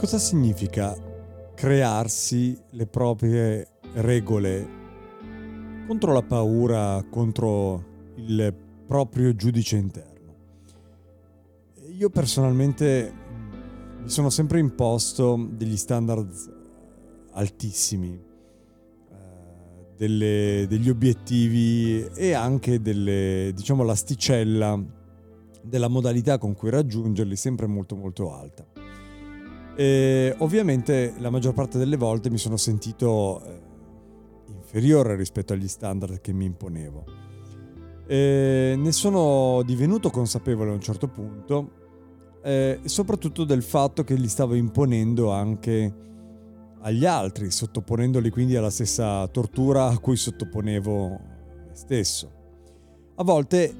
Cosa significa crearsi le proprie regole contro la paura, contro il proprio giudice interno? Io personalmente mi sono sempre imposto degli standard altissimi, eh, delle, degli obiettivi e anche delle, diciamo, l'asticella della modalità con cui raggiungerli sempre molto molto alta. E ovviamente la maggior parte delle volte mi sono sentito eh, inferiore rispetto agli standard che mi imponevo. E ne sono divenuto consapevole a un certo punto, eh, soprattutto del fatto che li stavo imponendo anche agli altri, sottoponendoli quindi alla stessa tortura a cui sottoponevo me stesso. A volte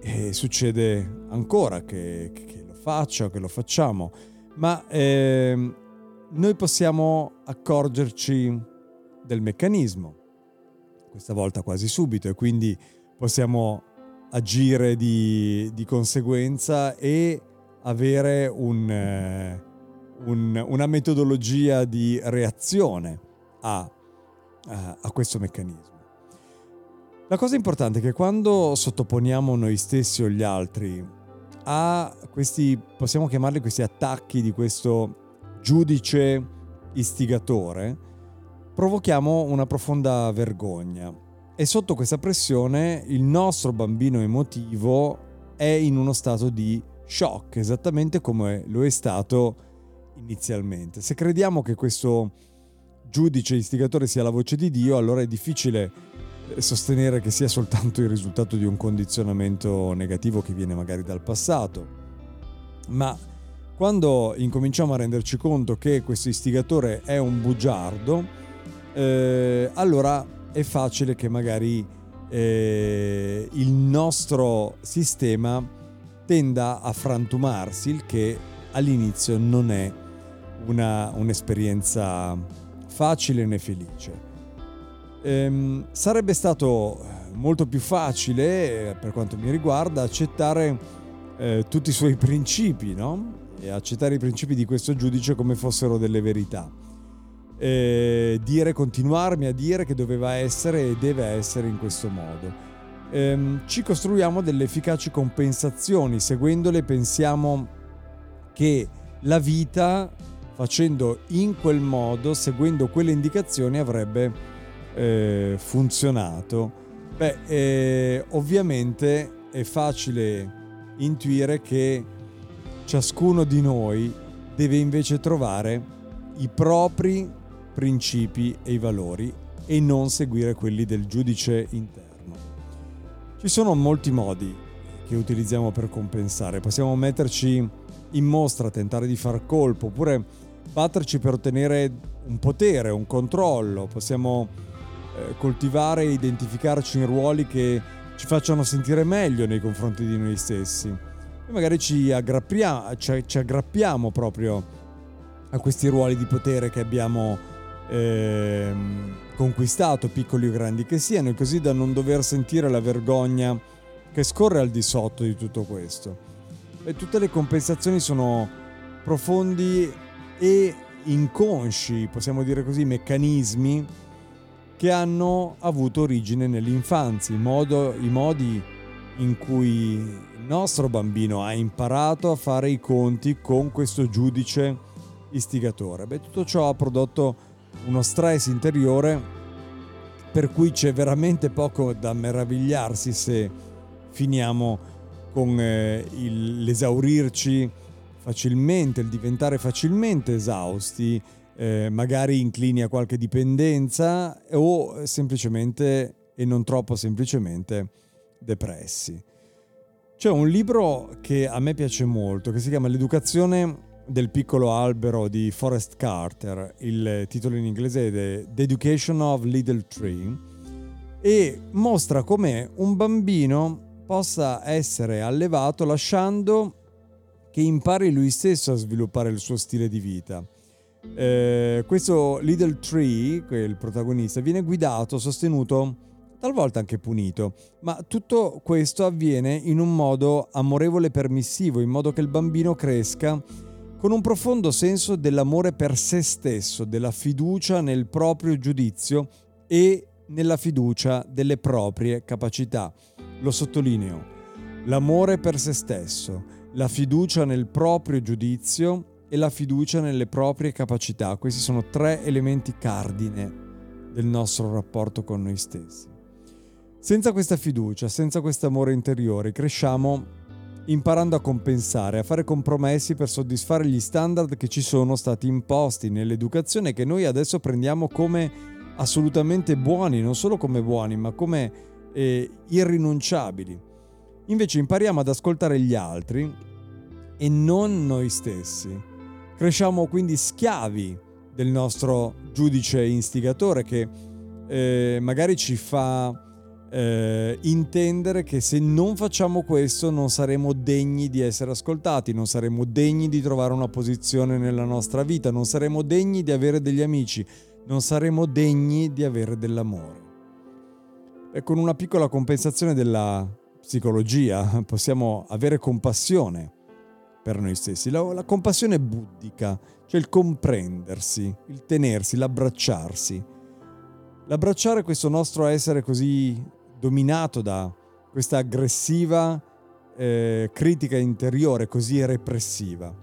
eh, succede ancora che, che lo faccia, che lo facciamo ma eh, noi possiamo accorgerci del meccanismo, questa volta quasi subito, e quindi possiamo agire di, di conseguenza e avere un, eh, un, una metodologia di reazione a, a, a questo meccanismo. La cosa importante è che quando sottoponiamo noi stessi o gli altri a questi, possiamo chiamarli questi attacchi di questo giudice istigatore, provochiamo una profonda vergogna. E sotto questa pressione il nostro bambino emotivo è in uno stato di shock, esattamente come lo è stato inizialmente. Se crediamo che questo giudice istigatore sia la voce di Dio, allora è difficile sostenere che sia soltanto il risultato di un condizionamento negativo che viene magari dal passato, ma quando incominciamo a renderci conto che questo istigatore è un bugiardo, eh, allora è facile che magari eh, il nostro sistema tenda a frantumarsi, il che all'inizio non è una, un'esperienza facile né felice. Ehm, sarebbe stato molto più facile, per quanto mi riguarda, accettare eh, tutti i suoi principi, no? E accettare i principi di questo giudice come fossero delle verità. E dire, continuarmi a dire che doveva essere e deve essere in questo modo. Ehm, ci costruiamo delle efficaci compensazioni, seguendole pensiamo che la vita, facendo in quel modo, seguendo quelle indicazioni, avrebbe eh, funzionato, beh, eh, ovviamente è facile intuire che ciascuno di noi deve invece trovare i propri principi e i valori e non seguire quelli del giudice interno. Ci sono molti modi che utilizziamo per compensare. Possiamo metterci in mostra, tentare di far colpo, oppure batterci per ottenere un potere, un controllo. Possiamo coltivare e identificarci in ruoli che ci facciano sentire meglio nei confronti di noi stessi. e magari ci aggrappiamo, ci aggrappiamo proprio a questi ruoli di potere che abbiamo eh, conquistato, piccoli o grandi che siano, e così da non dover sentire la vergogna che scorre al di sotto di tutto questo. E tutte le compensazioni sono profondi e inconsci, possiamo dire così, meccanismi che hanno avuto origine nell'infanzia, i, modo, i modi in cui il nostro bambino ha imparato a fare i conti con questo giudice istigatore. Beh, tutto ciò ha prodotto uno stress interiore per cui c'è veramente poco da meravigliarsi se finiamo con eh, il, l'esaurirci facilmente, il diventare facilmente esausti, eh, magari inclini a qualche dipendenza o semplicemente e non troppo semplicemente depressi. C'è un libro che a me piace molto che si chiama L'educazione del piccolo albero di Forrest Carter, il titolo in inglese è The Education of Little Tree, e mostra come un bambino possa essere allevato lasciando che impari lui stesso a sviluppare il suo stile di vita. Eh, questo Little Tree, il protagonista, viene guidato, sostenuto, talvolta anche punito, ma tutto questo avviene in un modo amorevole e permissivo, in modo che il bambino cresca con un profondo senso dell'amore per se stesso, della fiducia nel proprio giudizio e nella fiducia delle proprie capacità. Lo sottolineo, l'amore per se stesso, la fiducia nel proprio giudizio e la fiducia nelle proprie capacità. Questi sono tre elementi cardine del nostro rapporto con noi stessi. Senza questa fiducia, senza questo amore interiore, cresciamo imparando a compensare, a fare compromessi per soddisfare gli standard che ci sono stati imposti nell'educazione che noi adesso prendiamo come assolutamente buoni, non solo come buoni, ma come eh, irrinunciabili. Invece impariamo ad ascoltare gli altri e non noi stessi. Cresciamo quindi schiavi del nostro giudice instigatore che eh, magari ci fa eh, intendere che se non facciamo questo non saremo degni di essere ascoltati, non saremo degni di trovare una posizione nella nostra vita, non saremo degni di avere degli amici, non saremo degni di avere dell'amore. E con una piccola compensazione della psicologia possiamo avere compassione per noi stessi, la, la compassione buddhica, cioè il comprendersi, il tenersi, l'abbracciarsi. L'abbracciare questo nostro essere così dominato da questa aggressiva eh, critica interiore così repressiva.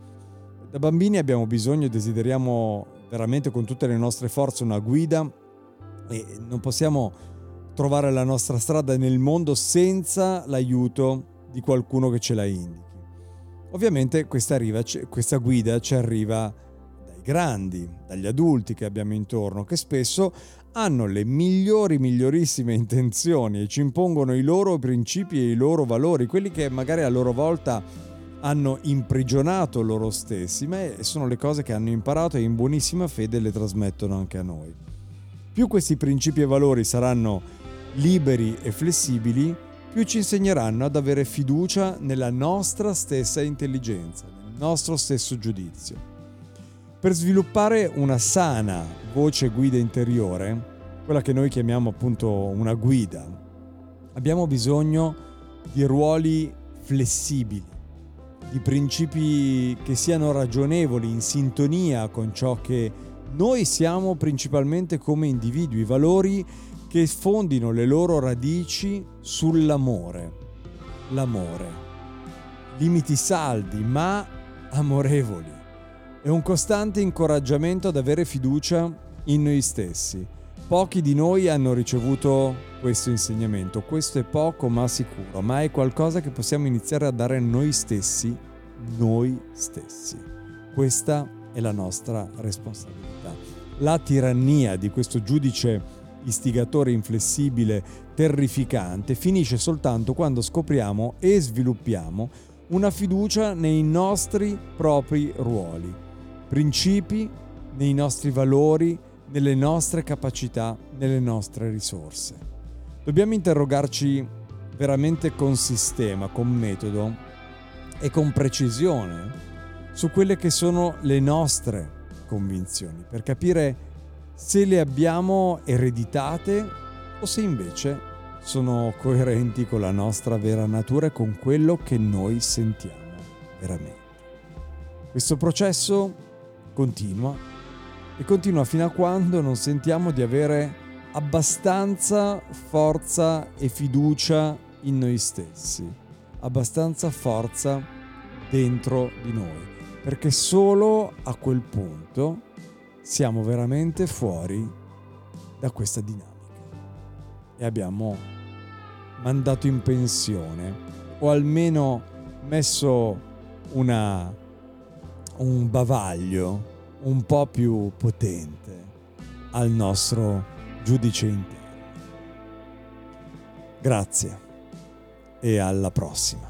Da bambini abbiamo bisogno e desideriamo veramente con tutte le nostre forze una guida e non possiamo trovare la nostra strada nel mondo senza l'aiuto di qualcuno che ce la indichi. Ovviamente questa, arriva, questa guida ci arriva dai grandi, dagli adulti che abbiamo intorno, che spesso hanno le migliori, migliorissime intenzioni e ci impongono i loro principi e i loro valori, quelli che magari a loro volta hanno imprigionato loro stessi, ma sono le cose che hanno imparato e in buonissima fede le trasmettono anche a noi. Più questi principi e valori saranno liberi e flessibili, più ci insegneranno ad avere fiducia nella nostra stessa intelligenza, nel nostro stesso giudizio. Per sviluppare una sana voce guida interiore, quella che noi chiamiamo appunto una guida, abbiamo bisogno di ruoli flessibili, di principi che siano ragionevoli, in sintonia con ciò che noi siamo principalmente come individui, valori che fondino le loro radici sull'amore. L'amore. Limiti saldi ma amorevoli è un costante incoraggiamento ad avere fiducia in noi stessi. Pochi di noi hanno ricevuto questo insegnamento, questo è poco ma sicuro, ma è qualcosa che possiamo iniziare a dare a noi stessi, noi stessi. Questa è la nostra responsabilità. La tirannia di questo giudice istigatore inflessibile, terrificante, finisce soltanto quando scopriamo e sviluppiamo una fiducia nei nostri propri ruoli principi, nei nostri valori, nelle nostre capacità, nelle nostre risorse. Dobbiamo interrogarci veramente con sistema, con metodo e con precisione su quelle che sono le nostre convinzioni, per capire se le abbiamo ereditate o se invece sono coerenti con la nostra vera natura e con quello che noi sentiamo veramente. Questo processo continua e continua fino a quando non sentiamo di avere abbastanza forza e fiducia in noi stessi, abbastanza forza dentro di noi, perché solo a quel punto siamo veramente fuori da questa dinamica e abbiamo mandato in pensione o almeno messo una, un bavaglio un po' più potente al nostro giudice interno. Grazie e alla prossima.